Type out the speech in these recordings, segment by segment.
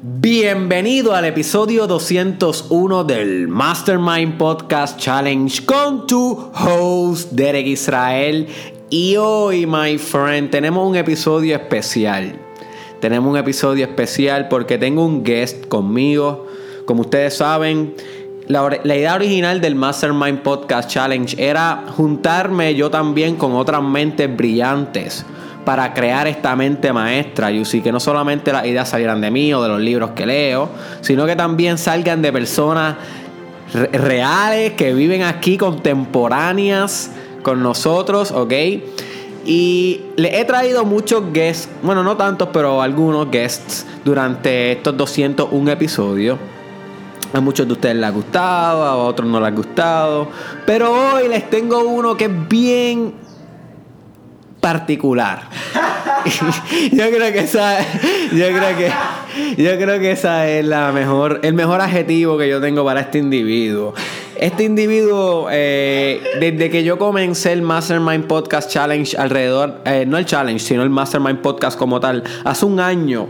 Bienvenido al episodio 201 del Mastermind Podcast Challenge con tu host Derek Israel. Y hoy, my friend, tenemos un episodio especial. Tenemos un episodio especial porque tengo un guest conmigo. Como ustedes saben, la, idea original del Mastermind Podcast Challenge era juntarme yo también con otras mentes brillantes para crear esta mente maestra, Yusi, que no solamente las ideas salieran de mí o de los libros que leo, sino que también salgan de personas reales que viven aquí contemporáneas con nosotros, ¿ok? Y le he traído muchos guests, bueno, no tantos, pero algunos guests durante estos 201 episodios. A muchos de ustedes les ha gustado, a otros no les ha gustado. Pero hoy les tengo uno que es bien particular. yo creo que esa yo creo que yo creo que esa es la mejor el mejor adjetivo que yo tengo para este individuo. Este individuo, eh, desde que yo comencé el Mastermind Podcast Challenge alrededor, eh, no el challenge, sino el Mastermind Podcast como tal, hace un año,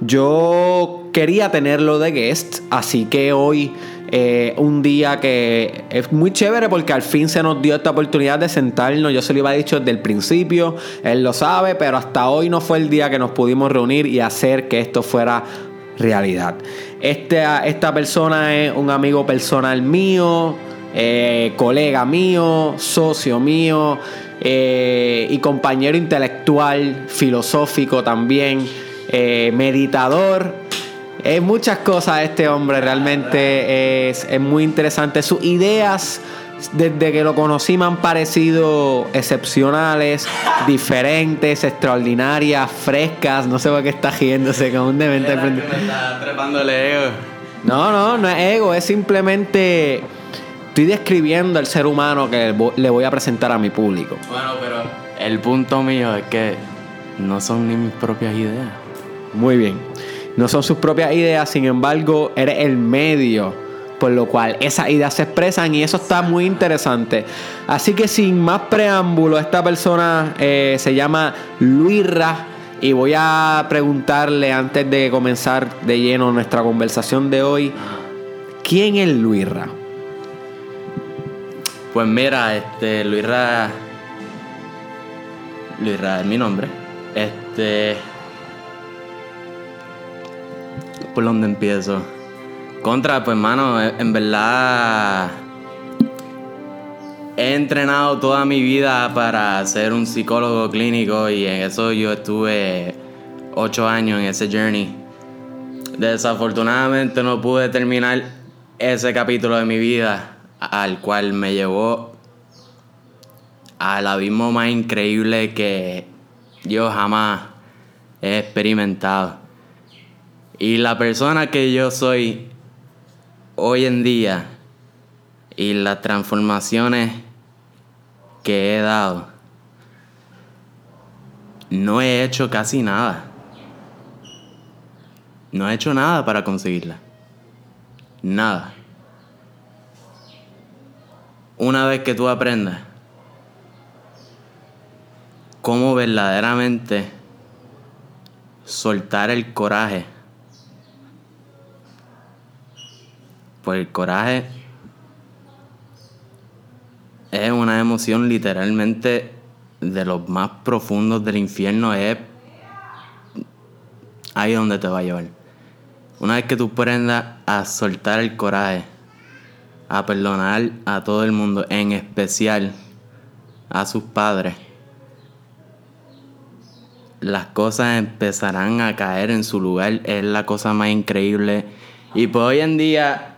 yo quería tenerlo de guest, así que hoy eh, un día que es muy chévere porque al fin se nos dio esta oportunidad de sentarnos. Yo se lo iba a dicho desde el principio, él lo sabe, pero hasta hoy no fue el día que nos pudimos reunir y hacer que esto fuera realidad. Este, esta persona es un amigo personal mío, eh, colega mío, socio mío eh, y compañero intelectual, filosófico también, meditador es muchas cosas este hombre, realmente es, muy interesante. Sus ideas, desde que lo conocí, me han parecido excepcionales, diferentes, extraordinarias, frescas. No sé por qué está riéndose como un demente. Está trepándole ego. No, no, no es ego, es simplemente. Estoy describiendo el ser humano que le voy a presentar a mi público. Bueno, pero el punto mío es que no son ni mis propias ideas. Muy bien no son sus propias ideas, sin embargo, eres el medio por lo cual esas ideas se expresan y eso está muy interesante. Así que sin más preámbulo, esta persona eh, se llama Luirra y voy a preguntarle antes de comenzar de lleno nuestra conversación de hoy, ¿quién es Luirra? Pues mira, este Luirra Luirra es mi nombre. Este por dónde empiezo. Contra, pues, mano, en verdad. He entrenado toda mi vida para ser un psicólogo clínico y en eso yo estuve ocho años en ese journey. Desafortunadamente no pude terminar ese capítulo de mi vida al cual me llevó al abismo más increíble que yo jamás he experimentado. Y la persona que yo soy hoy en día y las transformaciones que he dado, no he hecho casi nada. No he hecho nada para conseguirla. Nada. Una vez que tú aprendas cómo verdaderamente soltar el coraje El coraje es una emoción literalmente de los más profundos del infierno. Es ahí donde te va a llevar. Una vez que tú aprendas a soltar el coraje, a perdonar a todo el mundo, en especial a sus padres, las cosas empezarán a caer en su lugar. Es la cosa más increíble. Y pues hoy en día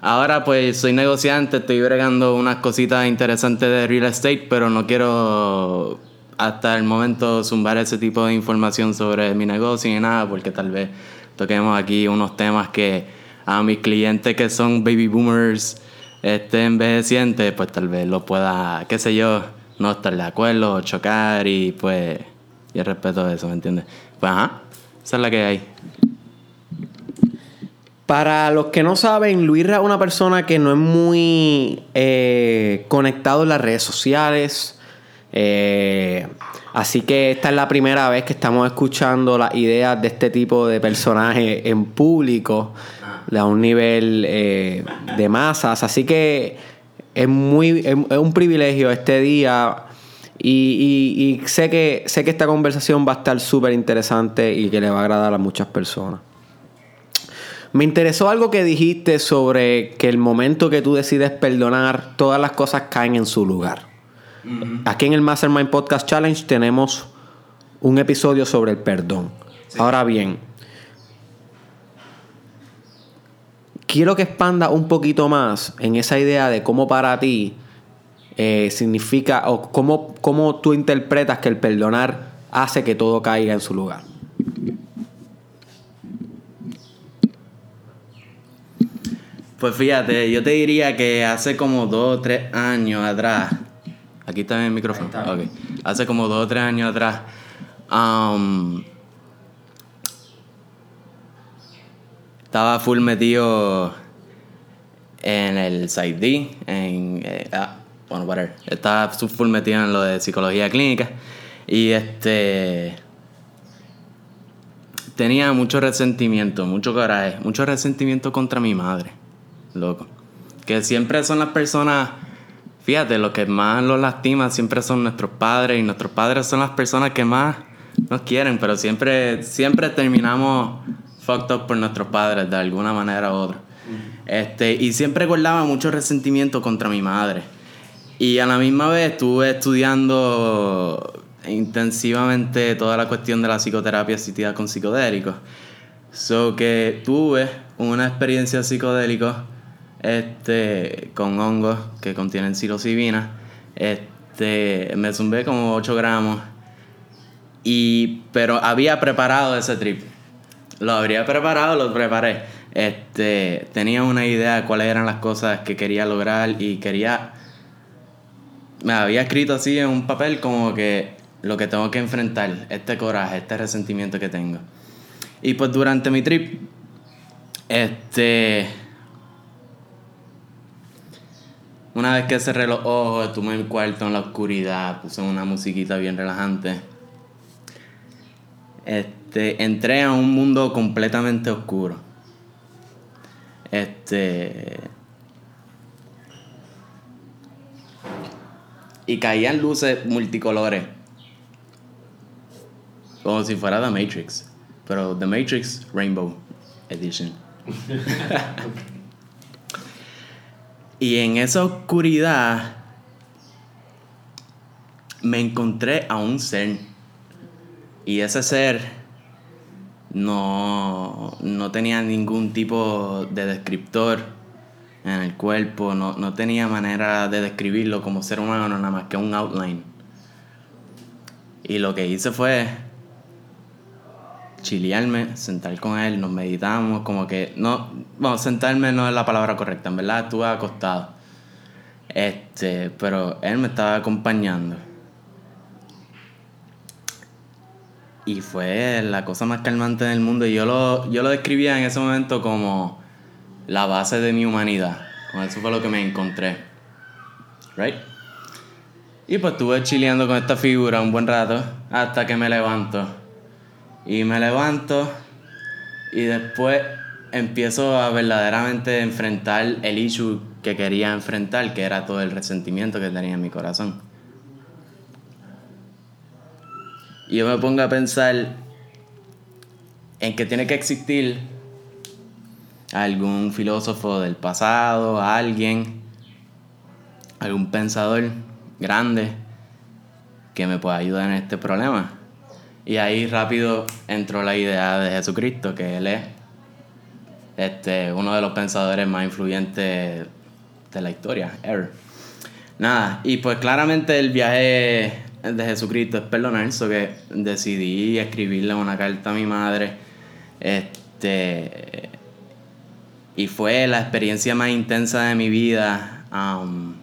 Ahora pues soy negociante, estoy bregando unas cositas interesantes de real estate, pero no quiero hasta el momento zumbar ese tipo de información sobre mi negocio ni nada, porque tal vez toquemos aquí unos temas que a mis clientes que son baby boomers este, envejecientes, pues tal vez lo pueda, qué sé yo, no estar de acuerdo, chocar y pues, y respeto eso, ¿me entiendes? Pues ajá, esa es la que hay. Para los que no saben, Luisra es una persona que no es muy eh, conectado en las redes sociales. Eh, Así que esta es la primera vez que estamos escuchando las ideas de este tipo de personaje en público, a un nivel eh, de masas. Así que es muy es, un privilegio este día y, y, sé que sé que esta conversación va a estar súper interesante y que le va a agradar a muchas personas. Me interesó algo que dijiste sobre que el momento que tú decides perdonar, todas las cosas caen en su lugar. Aquí en el Mastermind Podcast Challenge tenemos un episodio sobre el perdón. Ahora bien, quiero que expanda un poquito más en esa idea de cómo para ti eh, significa o cómo, cómo tú interpretas que el perdonar hace que todo caiga en su lugar. Pues fíjate, yo te diría que hace como dos o tres años atrás, aquí está el micrófono, okay. hace como dos o tres años atrás, um, estaba full metido en el side D, en, eh, ah, bueno, whatever, estaba full metido en lo de psicología clínica y este tenía mucho resentimiento, mucho coraje, mucho resentimiento contra mi madre loco. Que siempre son las personas, fíjate, lo que más los lastima siempre son nuestros padres y nuestros padres son las personas que más nos quieren, pero siempre, siempre terminamos fucked up por nuestros padres de alguna manera u otra. Este, y siempre guardaba mucho resentimiento contra mi madre. Y a la misma vez estuve estudiando intensivamente toda la cuestión de la psicoterapia asistida con psicodélicos. So que tuve una experiencia psicodélica este, con hongos que contienen psilocibina. Este, me zumbé como 8 gramos. Y, pero había preparado ese trip. Lo habría preparado, lo preparé. Este, tenía una idea de cuáles eran las cosas que quería lograr y quería... Me había escrito así en un papel como que lo que tengo que enfrentar, este coraje, este resentimiento que tengo. Y pues durante mi trip, este Una vez que cerré los ojos, estuve en el cuarto en la oscuridad, puse una musiquita bien relajante. Este, entré a un mundo completamente oscuro. Este. Y caían luces multicolores. Como si fuera The Matrix. Pero The Matrix Rainbow Edition. Y en esa oscuridad me encontré a un ser. Y ese ser no, no tenía ningún tipo de descriptor en el cuerpo, no, no tenía manera de describirlo como ser humano, nada más que un outline. Y lo que hice fue chilearme, sentar con él, nos meditamos, como que no, bueno, sentarme no es la palabra correcta, en verdad estuve acostado. Este, pero él me estaba acompañando. Y fue la cosa más calmante del mundo. Y yo lo, yo lo describía en ese momento como la base de mi humanidad. Con eso fue lo que me encontré. Right? Y pues estuve chileando con esta figura un buen rato hasta que me levanto. Y me levanto y después empiezo a verdaderamente enfrentar el issue que quería enfrentar, que era todo el resentimiento que tenía en mi corazón. Y yo me pongo a pensar en que tiene que existir algún filósofo del pasado, alguien, algún pensador grande que me pueda ayudar en este problema. Y ahí rápido entró la idea de Jesucristo, que él es este, uno de los pensadores más influyentes de la historia, ever. Nada, y pues claramente el viaje de Jesucristo es perdonar, eso que decidí escribirle una carta a mi madre. Este. Y fue la experiencia más intensa de mi vida. Um,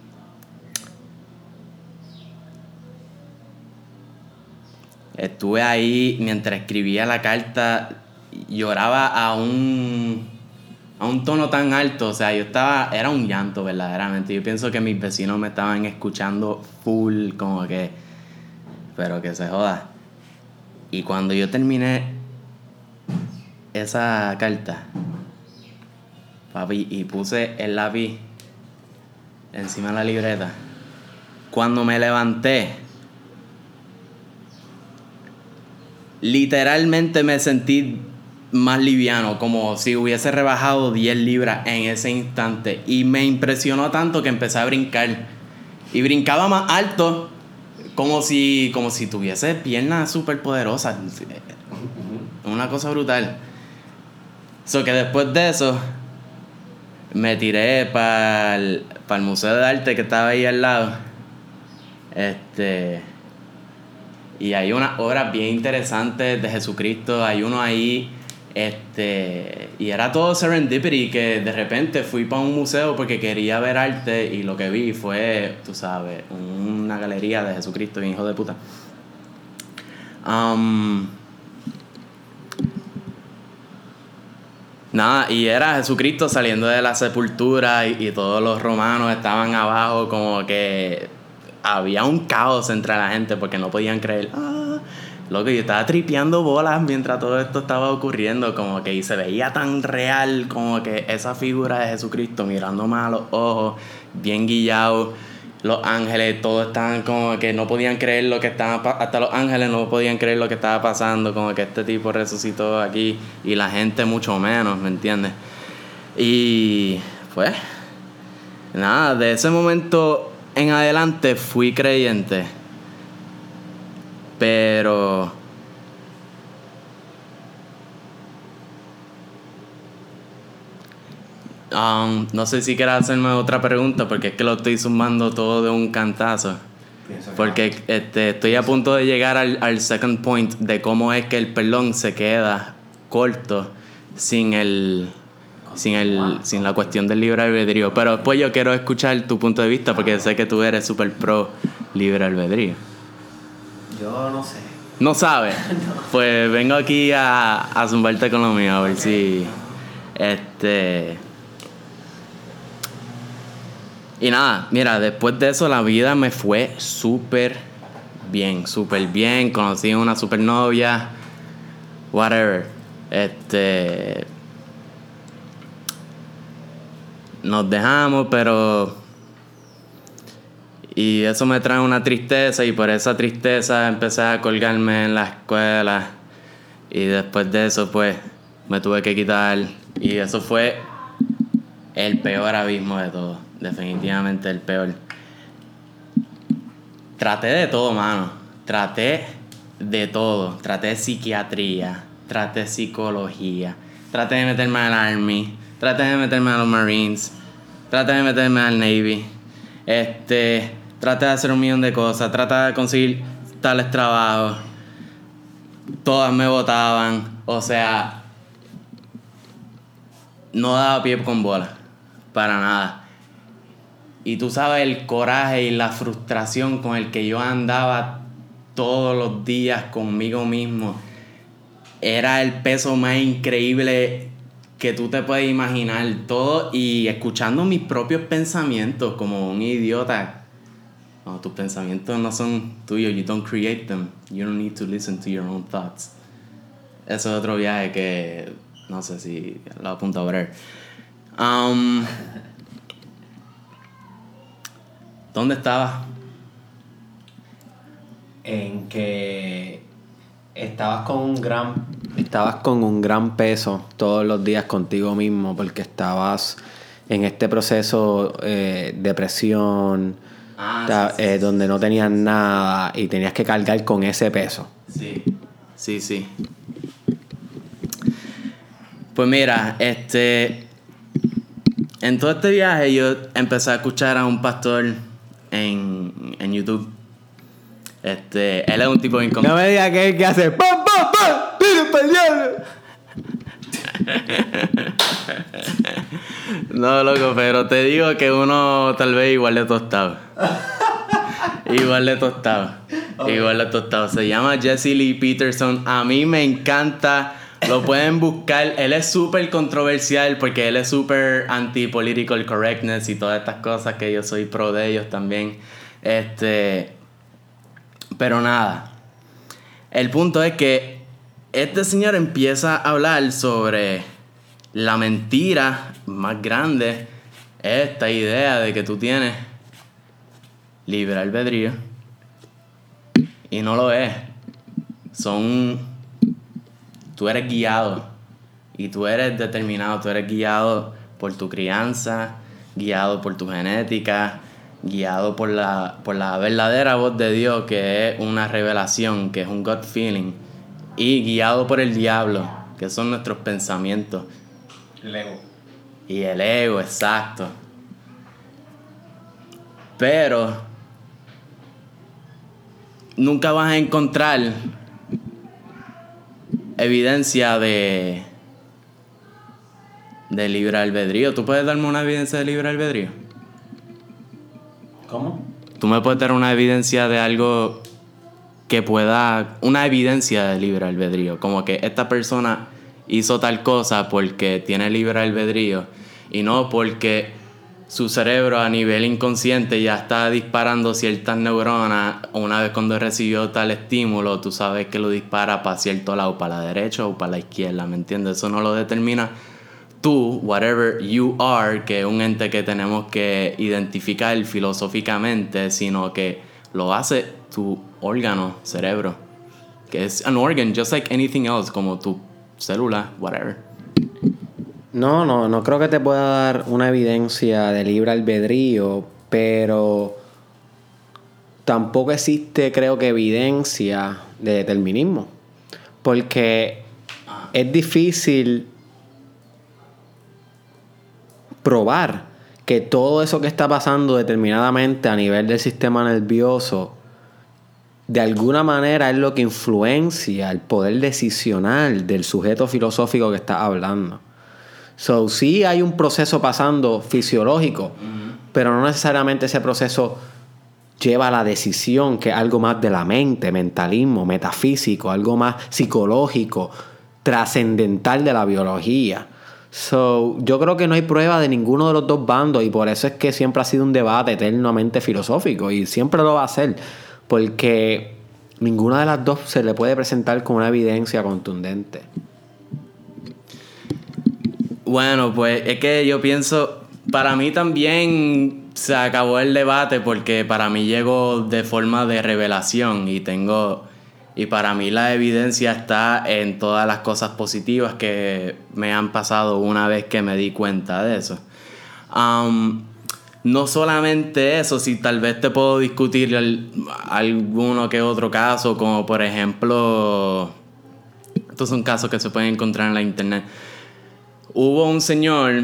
Estuve ahí mientras escribía la carta, lloraba a un, a un tono tan alto, o sea, yo estaba, era un llanto verdaderamente. Yo pienso que mis vecinos me estaban escuchando full, como que pero que se joda. Y cuando yo terminé esa carta, papi, y puse el lápiz encima de la libreta, cuando me levanté, literalmente me sentí más liviano, como si hubiese rebajado 10 libras en ese instante. Y me impresionó tanto que empecé a brincar. Y brincaba más alto, como si, como si tuviese piernas súper poderosas. Una cosa brutal. So que después de eso, me tiré para el, el Museo de Arte que estaba ahí al lado. Este. Y hay unas obras bien interesantes de Jesucristo. Hay uno ahí este, y era todo serendipity que de repente fui para un museo porque quería ver arte y lo que vi fue, tú sabes, una galería de Jesucristo, hijo de puta. Um, nada, y era Jesucristo saliendo de la sepultura y todos los romanos estaban abajo como que había un caos entre la gente porque no podían creer. Ah, Loco, yo estaba tripeando bolas mientras todo esto estaba ocurriendo, como que se veía tan real, como que esa figura de Jesucristo mirándome a los ojos, bien guillado. Los ángeles, todos estaban como que no podían creer lo que estaba hasta los ángeles no podían creer lo que estaba pasando, como que este tipo resucitó aquí y la gente mucho menos, ¿me entiendes? Y pues, nada, de ese momento en adelante fui creyente pero... Um, no sé si quieras hacerme otra pregunta porque es que lo estoy sumando todo de un cantazo. Porque este, estoy a punto de llegar al, al, second point de cómo es que el perdón se queda corto sin el sin el sin la cuestión del libre albedrío. Pero después yo quiero escuchar tu punto de vista porque sé que tú eres súper pro libre albedrío. Yo no sé. ¿No sabes? Pues vengo aquí a, a zumbarte con lo mío, a ver si. Este. Y nada, mira, después de eso la vida me fue súper bien, súper bien. Conocí una super novia, whatever. Este. Nos dejamos, pero y eso me trae una tristeza y por esa tristeza empecé a colgarme en la escuela. Y después de eso pues me tuve que quitar. Y eso fue el peor abismo de todo. Definitivamente el peor. Traté de todo, mano. Traté de todo. Traté psiquiatría. Traté psicología. Traté de meterme al Army. Traté de meterme a los Marines. Traté de meterme al Navy. Este trata de hacer un millón de cosas, trata de conseguir tales trabajos. Todas me votaban, o sea, no daba pie con bola, para nada. Y tú sabes el coraje y la frustración con el que yo andaba todos los días conmigo mismo. Era el peso más increíble que tú te puedes imaginar. Todo y escuchando mis propios pensamientos como un idiota no, tus pensamientos no son tuyos, you don't create them. You don't need to listen to your own thoughts. Eso es otro viaje que no sé si lo apunto a ver. Um, ¿Dónde estabas? En que estabas con un gran estabas con un gran peso todos los días contigo mismo porque estabas en este proceso eh, depresión Ah, eh, donde no tenías nada y tenías que cargar con ese peso. Sí, sí, sí. Pues mira, este. En todo este viaje yo empecé a escuchar a un pastor en, en YouTube. Este, él es un tipo incómodo. No me digas que es que hace ¡Pam, pam, pam! ¡Tira no, loco, pero te digo que uno tal vez igual de tostado. igual de tostado. Igual de tostado. Se llama Jesse Lee Peterson. A mí me encanta. Lo pueden buscar. Él es súper controversial porque él es súper anti-political correctness y todas estas cosas que yo soy pro de ellos también. Este. Pero nada. El punto es que este señor empieza a hablar sobre la mentira más grande, esta idea de que tú tienes libre albedrío. Y no lo es. Son. Tú eres guiado. Y tú eres determinado. Tú eres guiado por tu crianza, guiado por tu genética, guiado por la, por la verdadera voz de Dios, que es una revelación, que es un gut feeling. Y guiado por el diablo, que son nuestros pensamientos. El ego. Y el ego, exacto. Pero nunca vas a encontrar evidencia de de libre albedrío. ¿Tú puedes darme una evidencia de libre albedrío? ¿Cómo? ¿Tú me puedes dar una evidencia de algo que pueda... Una evidencia de libre albedrío. Como que esta persona hizo tal cosa porque tiene libre albedrío y no porque su cerebro a nivel inconsciente ya está disparando ciertas neuronas. Una vez cuando recibió tal estímulo, tú sabes que lo dispara para cierto lado, para la derecha o para la izquierda, ¿me entiendes? Eso no lo determina tú, whatever you are, que es un ente que tenemos que identificar filosóficamente, sino que lo hace tu órgano, cerebro, que es an organ, just like anything else, como tu célula, whatever. No, no, no creo que te pueda dar una evidencia de libre albedrío, pero tampoco existe, creo que, evidencia de determinismo. Porque es difícil probar que todo eso que está pasando determinadamente a nivel del sistema nervioso, de alguna manera es lo que influencia el poder decisional del sujeto filosófico que está hablando. So, sí hay un proceso pasando fisiológico, pero no necesariamente ese proceso lleva a la decisión, que es algo más de la mente, mentalismo, metafísico, algo más psicológico, trascendental de la biología. So, yo creo que no hay prueba de ninguno de los dos bandos y por eso es que siempre ha sido un debate eternamente filosófico y siempre lo va a ser, porque ninguna de las dos se le puede presentar con una evidencia contundente. Bueno, pues es que yo pienso, para mí también se acabó el debate porque para mí llegó de forma de revelación y tengo y para mí la evidencia está en todas las cosas positivas que me han pasado una vez que me di cuenta de eso. no solamente eso, si tal vez te puedo discutir alguno que otro caso, como por ejemplo, estos son casos que se pueden encontrar en la internet. Hubo un señor,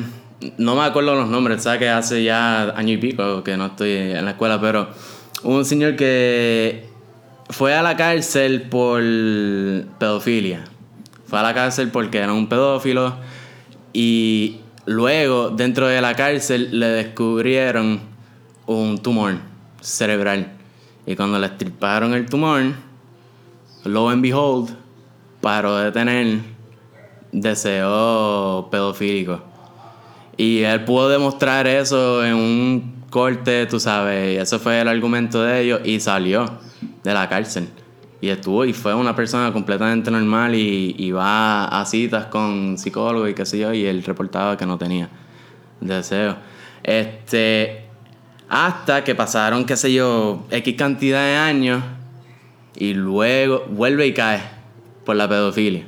no me acuerdo los nombres, sabes que hace ya año y pico que no estoy en la escuela, pero hubo un señor que fue a la cárcel por pedofilia. Fue a la cárcel porque era un pedófilo y luego dentro de la cárcel le descubrieron un tumor cerebral. Y cuando le estriparon el tumor, lo and behold, paró de tener deseo pedofílico. Y él pudo demostrar eso en un corte, tú sabes, y ese fue el argumento de ellos y salió de la cárcel. Y estuvo y fue una persona completamente normal y, va a citas con psicólogos y qué sé yo, y él reportaba que no tenía deseo. Este, hasta que pasaron, qué sé yo, X cantidad de años y luego vuelve y cae por la pedofilia.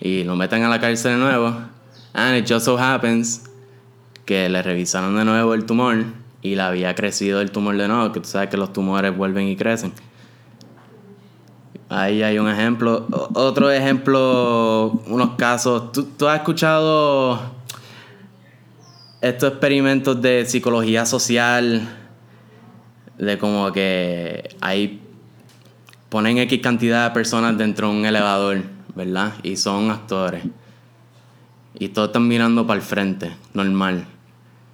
Y lo meten a la cárcel de nuevo. And it just so happens que le revisaron de nuevo el tumor y le había crecido el tumor de nuevo, que tú sabes que los tumores vuelven y crecen. Ahí hay un ejemplo. Otro ejemplo, unos casos. ¿Tú, has escuchado estos experimentos de psicología social? De como que hay. ponen X cantidad de personas dentro de un elevador, ¿verdad? Y son actores. Y todos están mirando para el frente, normal.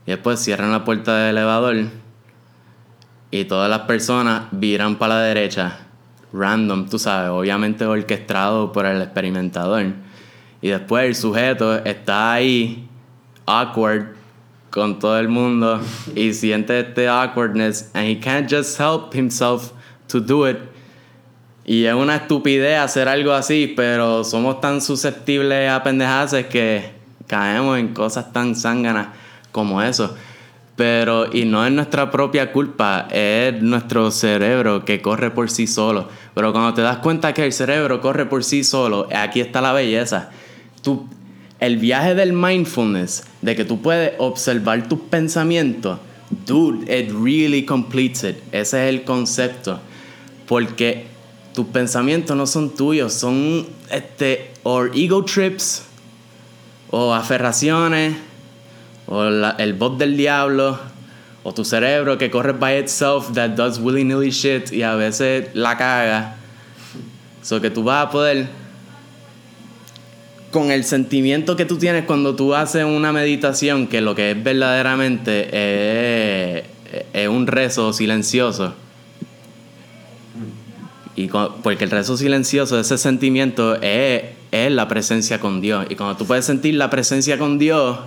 Y después cierran la puerta del elevador y todas las personas viran para la derecha, random, tú sabes, obviamente orquestado por el experimentador. Y después el sujeto está ahí, awkward, con todo el mundo y siente este awkwardness and he can't just help himself to do it. Y es una estupidez hacer algo así, pero somos tan susceptibles a pendejadas que caemos en cosas tan zánganas como eso. Pero, y no es nuestra propia culpa, es nuestro cerebro que corre por sí solo. Pero cuando te das cuenta que el cerebro corre por sí solo, aquí está la belleza. Tú, el viaje del mindfulness, de que tú puedes observar tus pensamientos, dude, it really completes it. Ese es el concepto. Porque tus pensamientos no son tuyos, son este, or ego trips, o aferraciones, o el bot del diablo, o tu cerebro que corre by itself, that does willy-nilly shit y a veces la caga. So que tú vas a poder, con el sentimiento que tú tienes cuando tú haces una meditación, que lo que es verdaderamente es, un rezo silencioso. Y porque el rezo silencioso, ese sentimiento es la presencia con Dios. Y cuando tú puedes sentir la presencia con Dios,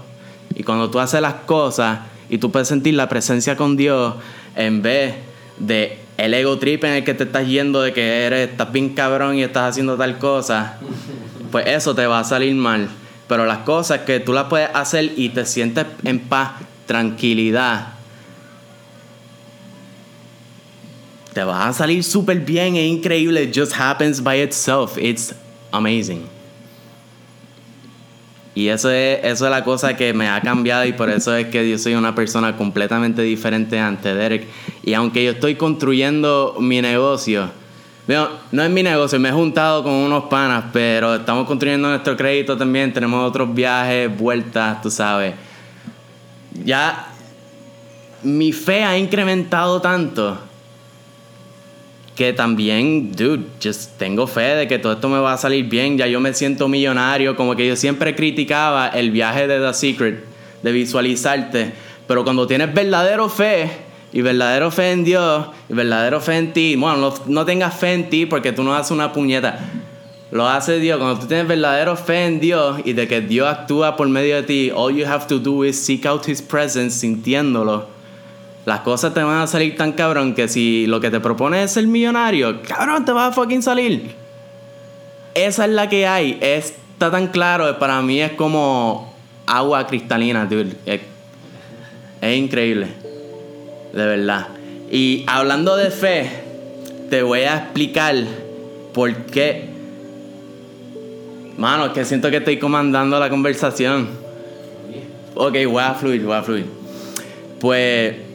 y cuando tú haces las cosas y tú puedes sentir la presencia con Dios en vez de el ego trip en el que te estás yendo de que eres, estás bien cabrón y estás haciendo tal cosa, pues eso te va a salir mal. Pero las cosas que tú las puedes hacer y te sientes en paz, tranquilidad, te va a salir súper bien, es increíble. It just happens by itself. It's amazing. Y eso es, eso es la cosa que me ha cambiado y por eso es que yo soy una persona completamente diferente ante Derek. Y aunque yo estoy construyendo mi negocio, no es mi negocio, me he juntado con unos panas, pero estamos construyendo nuestro crédito también, tenemos otros viajes, vueltas, tú sabes. Ya mi fe ha incrementado tanto que también, dude, just tengo fe de que todo esto me va a salir bien, ya yo me siento millonario, como que yo siempre criticaba el viaje de The Secret, de visualizarte, pero cuando tienes verdadero fe y verdadero fe en Dios y verdadero fe en ti, bueno, no, tengas fe en ti porque tú no haces una puñeta, lo hace Dios, cuando tú tienes verdadero fe en Dios y de que Dios actúa por medio de ti, all you have to do is seek out His presence sintiéndolo las cosas te van a salir tan cabrón que si lo que te propone es ser millonario, cabrón, te va a fucking salir. Esa es la que hay. Está tan claro. Para mí es como agua cristalina, dude. Es, es increíble. De verdad. Y hablando de fe, te voy a explicar por qué. Mano, es que siento que estoy comandando la conversación. Ok, voy a fluir, voy a fluir. Pues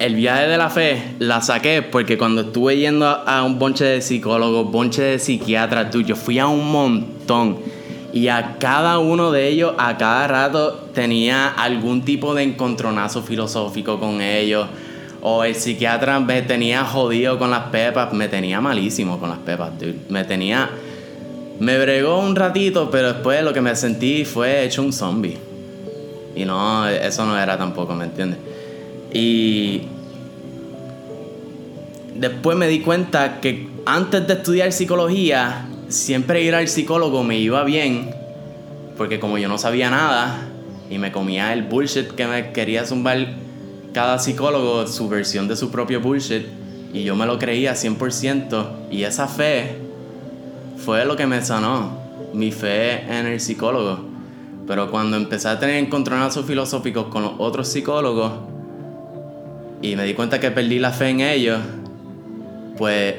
el viaje de la fe la saqué porque cuando estuve yendo a, un bonche de psicólogos, bonche de psiquiatras, yo fui a un montón. Y a cada uno de ellos, a cada rato, tenía algún tipo de encontronazo filosófico con ellos. O el psiquiatra me tenía jodido con las pepas, me tenía malísimo con las pepas, dude. Me tenía. Me bregó un ratito, pero después lo que me sentí fue hecho un zombie. Y no, eso no era tampoco, ¿me entiendes? Y después me di cuenta que antes de estudiar psicología, siempre ir al psicólogo me iba bien, porque como yo no sabía nada y me comía el bullshit que me quería zumbar cada psicólogo, su versión de su propio bullshit, y yo me lo creía 100%, y esa fe fue lo que me sanó, mi fe en el psicólogo. Pero cuando empecé a tener encontronazos filosóficos con los otros psicólogos, y me di cuenta que perdí la fe en ellos, pues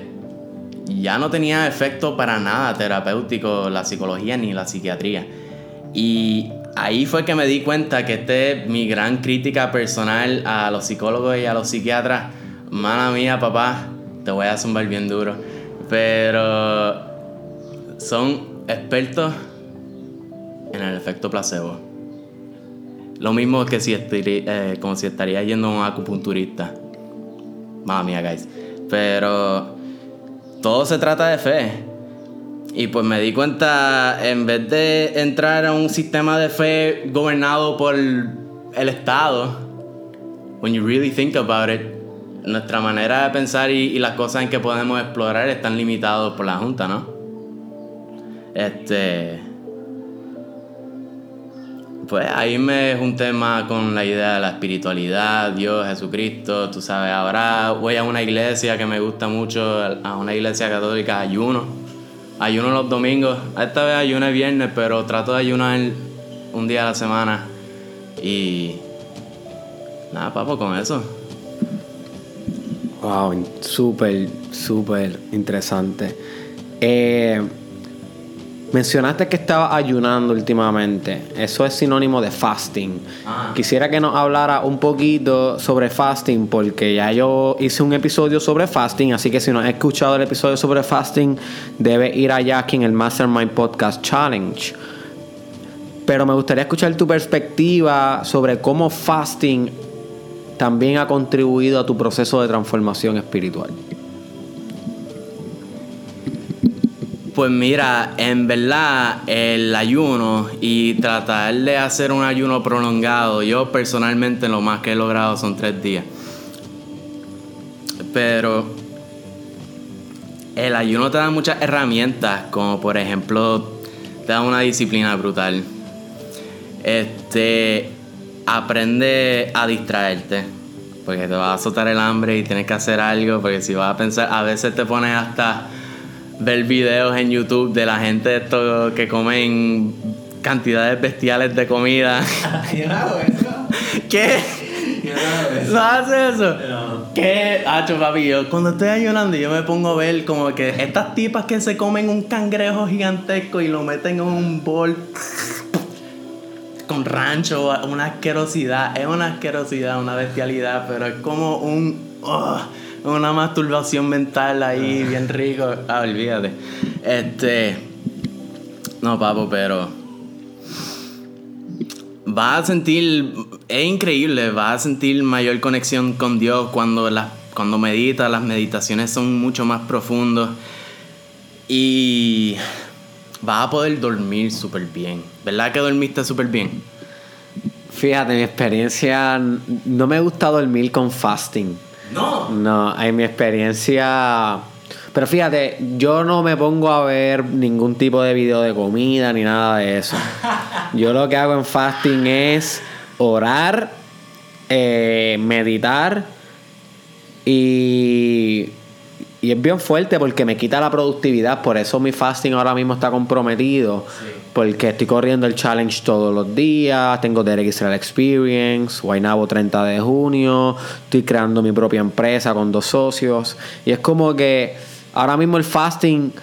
ya no tenía efecto para nada terapéutico la psicología ni la psiquiatría. Y ahí fue que me di cuenta que este es mi gran crítica personal a los psicólogos y a los psiquiatras. Mala mía, papá, te voy a zumbar bien duro. Pero son expertos en el efecto placebo. Lo mismo que si, eh, como si estaría yendo a un acupunturista. Mía, guys. Pero todo se trata de fe. Y pues me di cuenta, en vez de entrar a un sistema de fe gobernado por el Estado, when you really think about it, nuestra manera de pensar y, y las cosas en que podemos explorar están limitados por la Junta, ¿no? Este pues ahí me junté más con la idea de la espiritualidad, Dios, Jesucristo, tú sabes, ahora voy a una iglesia que me gusta mucho, a una iglesia católica, ayuno, ayuno los domingos, esta vez ayuno el viernes, pero trato de ayunar un día a la semana y nada, papo, con eso. Wow, súper, súper interesante. Eh, mencionaste que estabas ayunando últimamente. Eso es sinónimo de fasting. Ah. Quisiera que nos hablara un poquito sobre fasting, porque ya yo hice un episodio sobre fasting, así que si no has escuchado el episodio sobre fasting, debe ir allá aquí en el Mastermind Podcast Challenge. Pero me gustaría escuchar tu perspectiva sobre cómo fasting también ha contribuido a tu proceso de transformación espiritual. Pues mira, en verdad el ayuno y tratar de hacer un ayuno prolongado, yo personalmente lo más que he logrado son tres días. Pero el ayuno te da muchas herramientas, como por ejemplo, te da una disciplina brutal. Este, aprende a distraerte, porque te va a azotar el hambre y tienes que hacer algo, porque si vas a pensar, a veces te pones hasta ver videos en YouTube de la gente esto que comen cantidades bestiales de comida. Yo no hago eso. ¿Qué? Yo no hago eso. ¿No haces eso? No. ¿Qué? Hacho, papi, yo cuando estoy ayunando yo me pongo a ver como que estas tipas que se comen un cangrejo gigantesco y lo meten en un bol con rancho, una asquerosidad, es una asquerosidad, una bestialidad, pero es como un... oh, una masturbación mental ahí bien rico. Ah, olvídate. Este... No, papo, pero vas a sentir, es increíble, vas a sentir mayor conexión con Dios cuando, las, cuando meditas, las meditaciones son mucho más profundos y vas a poder dormir súper bien. ¿Verdad que dormiste súper bien? Fíjate, mi experiencia no me gusta dormir con fasting. No. No, en mi experiencia. Pero fíjate, yo no me pongo a ver ningún tipo de video de comida ni nada de eso. Yo lo que hago en fasting es orar, eh, meditar y, y es bien fuerte porque me quita la productividad. Por eso mi fasting ahora mismo está comprometido. Porque estoy corriendo el challenge todos los días. Tengo Derek Israel Experience, Guaynabo 30 de junio. Estoy creando mi propia empresa con dos socios. Y es como que ahora mismo el fasting,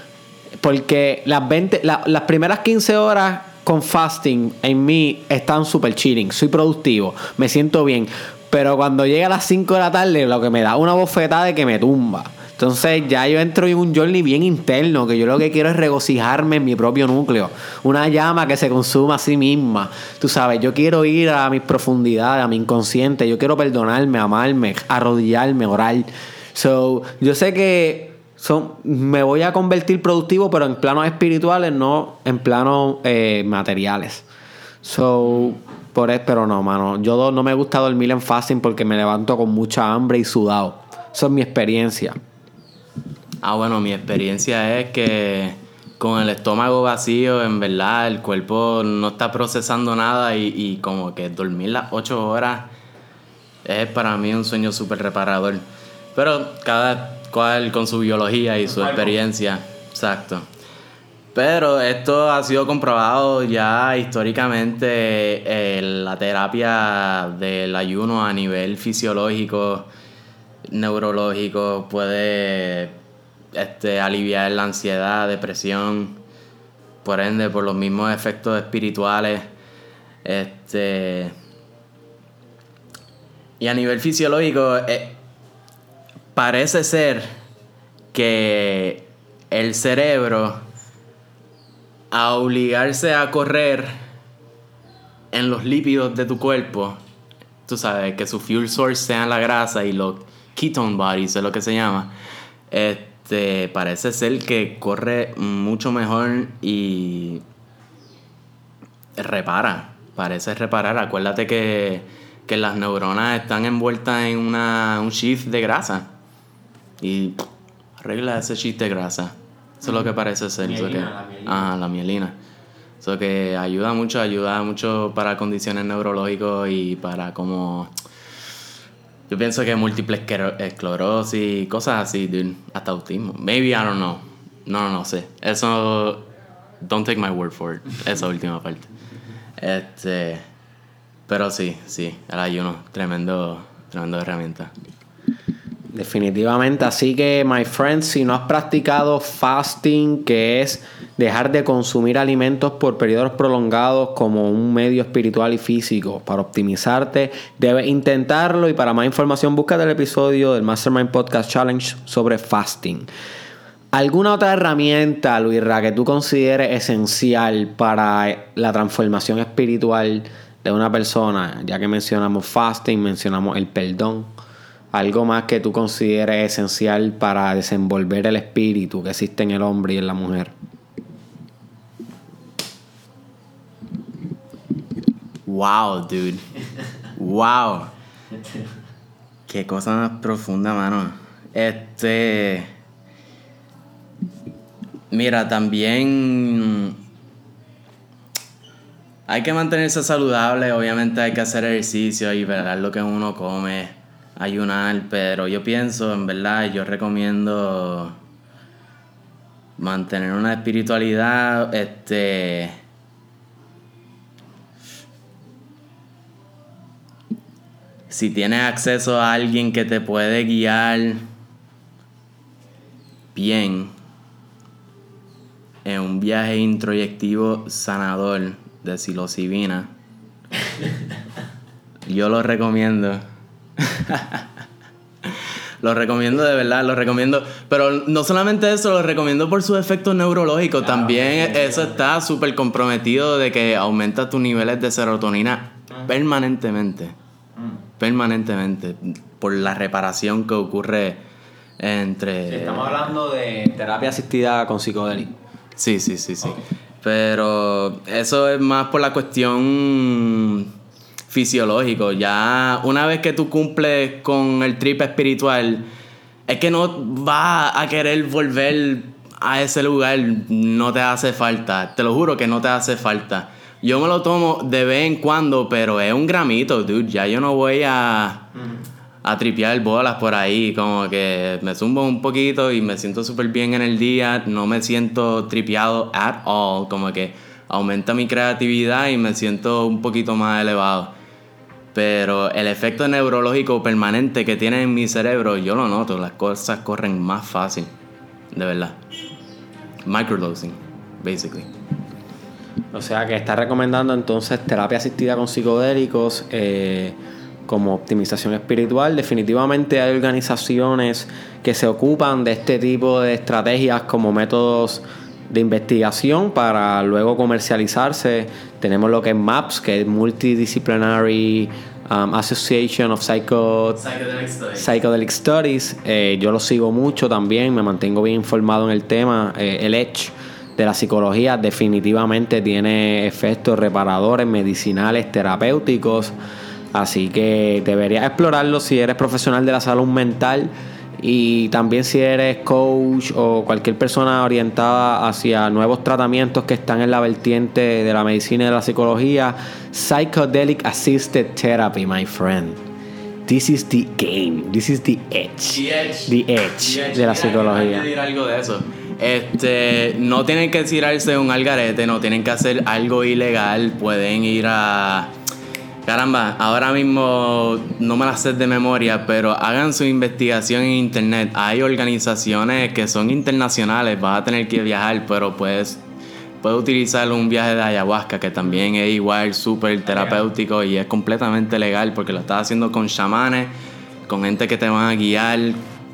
porque las, 20, la- las primeras 15 horas con fasting en mí están súper chilling. Soy productivo, me siento bien. Pero cuando llega a las 5 de la tarde, lo que me da una bofetada de que me tumba. Entonces ya yo entro en un journey bien interno, que yo lo que quiero es regocijarme en mi propio núcleo. Una llama que se consuma a sí misma. Tú sabes, yo quiero ir a mis profundidades, a mi inconsciente. Yo quiero perdonarme, amarme, arrodillarme, orar. So, yo sé que son, me voy a convertir productivo, pero en planos espirituales, no en planos eh, materiales. So, por eso, pero no, mano. Yo no me gusta dormir en fasting porque me levanto con mucha hambre y sudado. Eso es mi experiencia. Ah, bueno, mi experiencia es que con el estómago vacío, en verdad, el cuerpo no está procesando nada y, y como que dormir las 8 horas es para mí un sueño súper reparador. Pero cada cual con su biología y su experiencia. Exacto. Pero esto ha sido comprobado ya históricamente, eh, la terapia del ayuno a nivel fisiológico, neurológico, puede este, aliviar la ansiedad, depresión, por ende, por los mismos efectos espirituales. Este, y a nivel fisiológico, eh, parece ser que el cerebro, a obligarse a correr en los lípidos de tu cuerpo, tú sabes, que su fuel source sea la grasa y los ketone bodies es lo que se llama, este, parece ser que corre mucho mejor y repara, parece reparar. Acuérdate que, que las neuronas están envueltas en una, un shift de grasa y arregla ese shift de grasa. Eso es lo que parece ser. Mielina, que- la mielina. Ajá, la mielina. Eso que ayuda mucho, ayuda mucho para condiciones neurológicas y para como... Yo pienso que múltiple esclerosis, cosas así, dude. Hasta autismo. Maybe, I don't know. No, no, no sé. Eso... Don't take my word for it. Esa última parte. Este... Pero sí, sí. El ayuno. Tremendo, tremendo herramienta. Definitivamente. Así que, my friends, si no has practicado fasting, que es dejar de consumir alimentos por periodos prolongados como un medio espiritual y físico para optimizarte, debes intentarlo y para más información busca el episodio del Mastermind Podcast Challenge sobre fasting. ¿Alguna otra herramienta, Luisra, que tú consideres esencial para la transformación espiritual de una persona? Ya que mencionamos fasting, mencionamos el perdón. ¿Algo más que tú consideres esencial para desenvolver el espíritu que existe en el hombre y en la mujer? Wow, dude. Wow. Qué cosa más profunda, mano. Este. Mira, también. Hay que mantenerse saludable, obviamente hay que hacer ejercicio y ver lo que uno come, ayunar, pero yo pienso, en verdad, yo recomiendo mantener una espiritualidad, este si tienes acceso a alguien que te puede guiar bien en un viaje introyectivo sanador de psilocibina, yo lo recomiendo. lo recomiendo de verdad, lo recomiendo. Pero no solamente eso, lo recomiendo por sus efectos neurológicos. También eso está súper comprometido de que aumenta tus niveles de serotonina permanentemente permanentemente por la reparación que ocurre entre... estamos hablando de terapia asistida con psicodélico. Sí, sí, sí, sí. Pero eso es más por la cuestión fisiológico. Ya una vez que tú cumples con el trip espiritual, es que no vas a querer volver a ese lugar. No te hace falta. Te lo juro que no te hace falta. Yo me lo tomo de vez en cuando, pero es un gramito, dude. Ya yo no voy a, a tripear bolas por ahí. Como que me zumbo un poquito y me siento súper bien en el día. No me siento tripeado at all. Como que aumenta mi creatividad y me siento un poquito más elevado. Pero el efecto neurológico permanente que tiene en mi cerebro, yo lo noto. Las cosas corren más fácil. De verdad. Microdosing, basically. O sea que está recomendando entonces terapia asistida con psicodélicos eh, como optimización espiritual. Definitivamente hay organizaciones que se ocupan de este tipo de estrategias como métodos de investigación para luego comercializarse. Tenemos lo que es MAPS, que es Multidisciplinary um, Association of Psychedelic Studies. Eh, yo lo sigo mucho también, me mantengo bien informado en el tema. Eh, el Edge de la psicología definitivamente tiene efectos reparadores, medicinales, terapéuticos. Así que deberías explorarlo si eres profesional de la salud mental y también si eres coach o cualquier persona orientada hacia nuevos tratamientos que están en la vertiente de la medicina y de la psicología. Psychedelic Assisted Therapy, my friend. This is the game. This is the edge. The edge, de la psicología. algo de eso. Este, no tienen que tirarse un algarete, no tienen que hacer algo ilegal, pueden ir a... Caramba, ahora mismo no me la sé de memoria, pero hagan su investigación en internet. Hay organizaciones que son internacionales, vas a tener que viajar, pero puedes, puedes utilizar un viaje de ayahuasca que también es igual súper terapéutico y es completamente legal porque lo estás haciendo con chamanes, con gente que te van a guiar,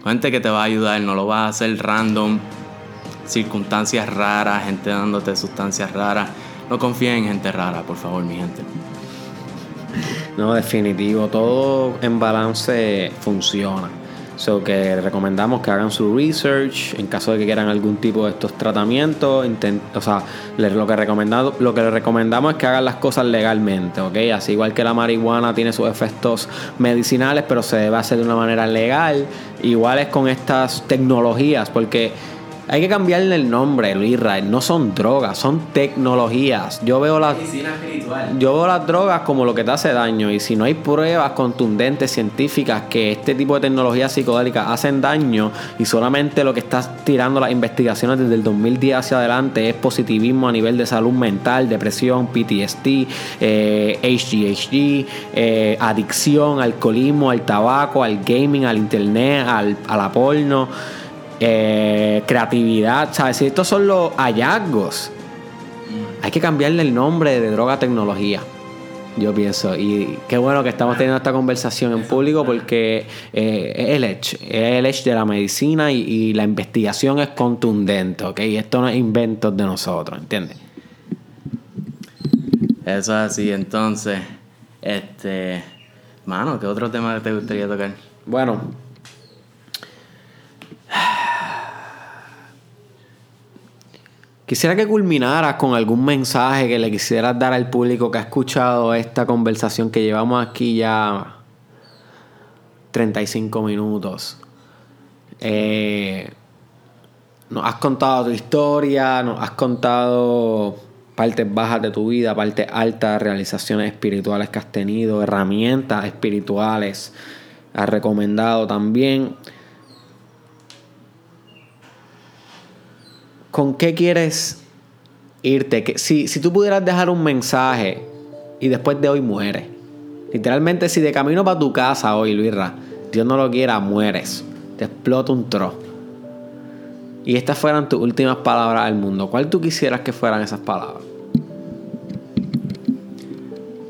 con gente que te va a ayudar, no lo vas a hacer random circunstancias raras, gente dándote sustancias raras. No confíen en gente rara, por favor, mi gente. No, definitivo, todo en balance funciona. So que recomendamos que hagan su research en caso de que quieran algún tipo de estos tratamientos. o sea, lo que, recomendado, lo que les recomendamos es que hagan las cosas legalmente, ¿ok? Así igual que la marihuana tiene sus efectos medicinales, pero se debe hacer de una manera legal. Igual es con estas tecnologías, porque Hay que cambiarle el nombre, Luis Rael. No son drogas, son tecnologías. Yo veo las yo veo las drogas como lo que te hace daño y si no hay pruebas contundentes científicas que este tipo de tecnologías psicodélicas hacen daño y solamente lo que estás tirando las investigaciones desde el 2010 hacia adelante es positivismo a nivel de salud mental, depresión, PTSD, eh, HGHD, eh, adicción, alcoholismo, al tabaco, al gaming, al internet, al, a la porno eh, creatividad, ¿sabes? Si estos son los hallazgos, hay que cambiarle el nombre de droga tecnología. Yo pienso, y qué bueno que estamos teniendo esta conversación en público porque eh, es el edge, es el edge de la medicina y, la investigación es contundente, ¿ok? Esto no es inventos de nosotros, ¿entiendes? Eso es así, entonces, este, mano, ¿qué otro tema te gustaría tocar? Bueno, Quisiera que culminaras con algún mensaje que le quisieras dar al público que ha escuchado esta conversación que llevamos aquí ya 35 minutos. Eh, nos has contado tu historia, nos has contado partes bajas de tu vida, partes altas, realizaciones espirituales que has tenido, herramientas espirituales. Has recomendado también. ¿Con qué quieres irte? Que, si, si tú pudieras dejar un mensaje y después de hoy mueres. Literalmente, si de camino para tu casa hoy, Luisra, Dios no lo quiera, mueres. Te explota un tro. Y estas fueran tus últimas palabras al mundo. ¿Cuál tú quisieras que fueran esas palabras?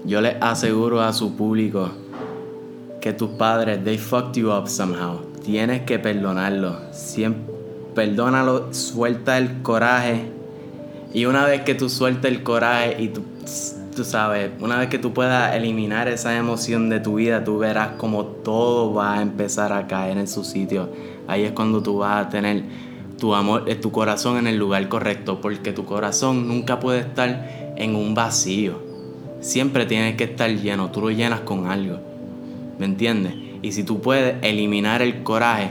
Yo les aseguro a su público que tus padres, they fucked you up somehow. Tienes que perdonarlo. Siempre perdónalo, suelta el coraje. Y una vez que tú sueltes el coraje y tú, tú sabes, una vez que tú puedas eliminar esa emoción de tu vida, tú verás como todo va a empezar a caer en su sitio. Ahí es cuando tú vas a tener tu amor, eh, tu corazón en el lugar correcto, porque tu corazón nunca puede estar en un vacío. Siempre tiene que estar lleno, tú lo llenas con algo. ¿Me entiendes? Y si tú puedes eliminar el coraje,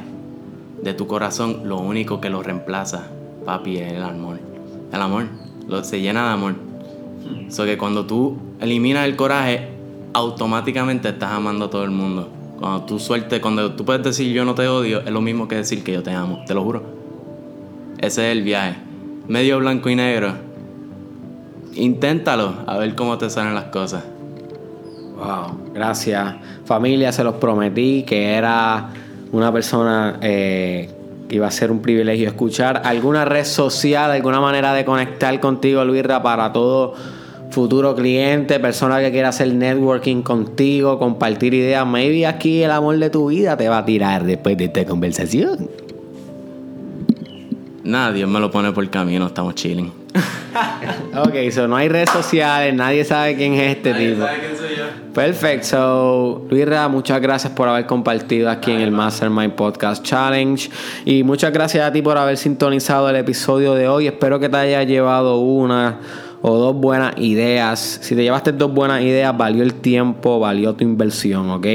de tu corazón, lo único que lo reemplaza, papi, es el amor. El amor, lo, se llena de amor. So que cuando tú eliminas el coraje, automáticamente estás amando a todo el mundo. Cuando tú sueltes, cuando tú puedes decir yo no te odio, es lo mismo que decir que yo te amo, te lo juro. Ese es el viaje. Medio blanco y negro. Inténtalo, a ver cómo te salen las cosas. Wow, gracias. Familia, se los prometí que era una persona eh, que iba a ser un privilegio escuchar. ¿Alguna red social, alguna manera de conectar contigo, Luisra, para todo futuro cliente, persona que quiera hacer networking contigo, compartir ideas? Maybe aquí el amor de tu vida te va a tirar después de esta conversación. Nada, Dios me lo pone por el camino, estamos chilling. ok, so no hay redes sociales, nadie sabe quién es este tipo. Sabe quién soy yo. Perfecto. So, Luisra, muchas gracias por haber compartido aquí en el Mastermind Podcast Challenge. Y muchas gracias a ti por haber sintonizado el episodio de hoy. Espero que te haya llevado una o dos buenas ideas. Si te llevaste dos buenas ideas, valió el tiempo, valió tu inversión, ¿ok?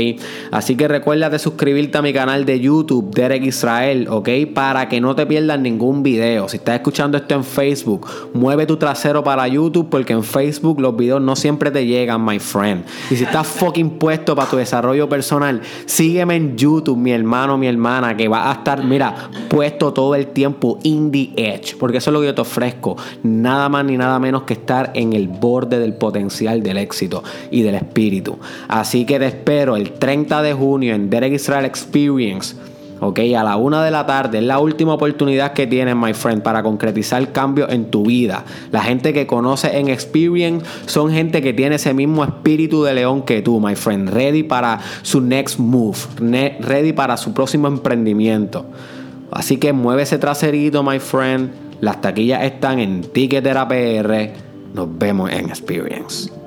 Así que recuerda de suscribirte a mi canal de YouTube, Derek Israel, ¿ok? Para que no te pierdas ningún video. Si estás escuchando esto en Facebook, mueve tu trasero para YouTube porque en Facebook los videos no siempre te llegan, my friend. Y si estás fucking puesto para tu desarrollo personal, sígueme en YouTube, mi hermano, mi hermana, que va a estar, mira, puesto todo el tiempo in the edge. Porque eso es lo que yo te ofrezco. Nada más ni nada menos que estar en el borde del potencial del éxito y del espíritu. Así que te espero el 30 de junio en Derek Israel Experience. Ok, a la una de la tarde es la última oportunidad que tienes, my friend, para concretizar cambios en tu vida. La gente que conoce en Experience son gente que tiene ese mismo espíritu de león que tú, my friend. Ready para su next move, ready para su próximo emprendimiento. Así que mueve ese traserito, my friend. Las taquillas están en Ticketera PR. Nos vemos en Experience.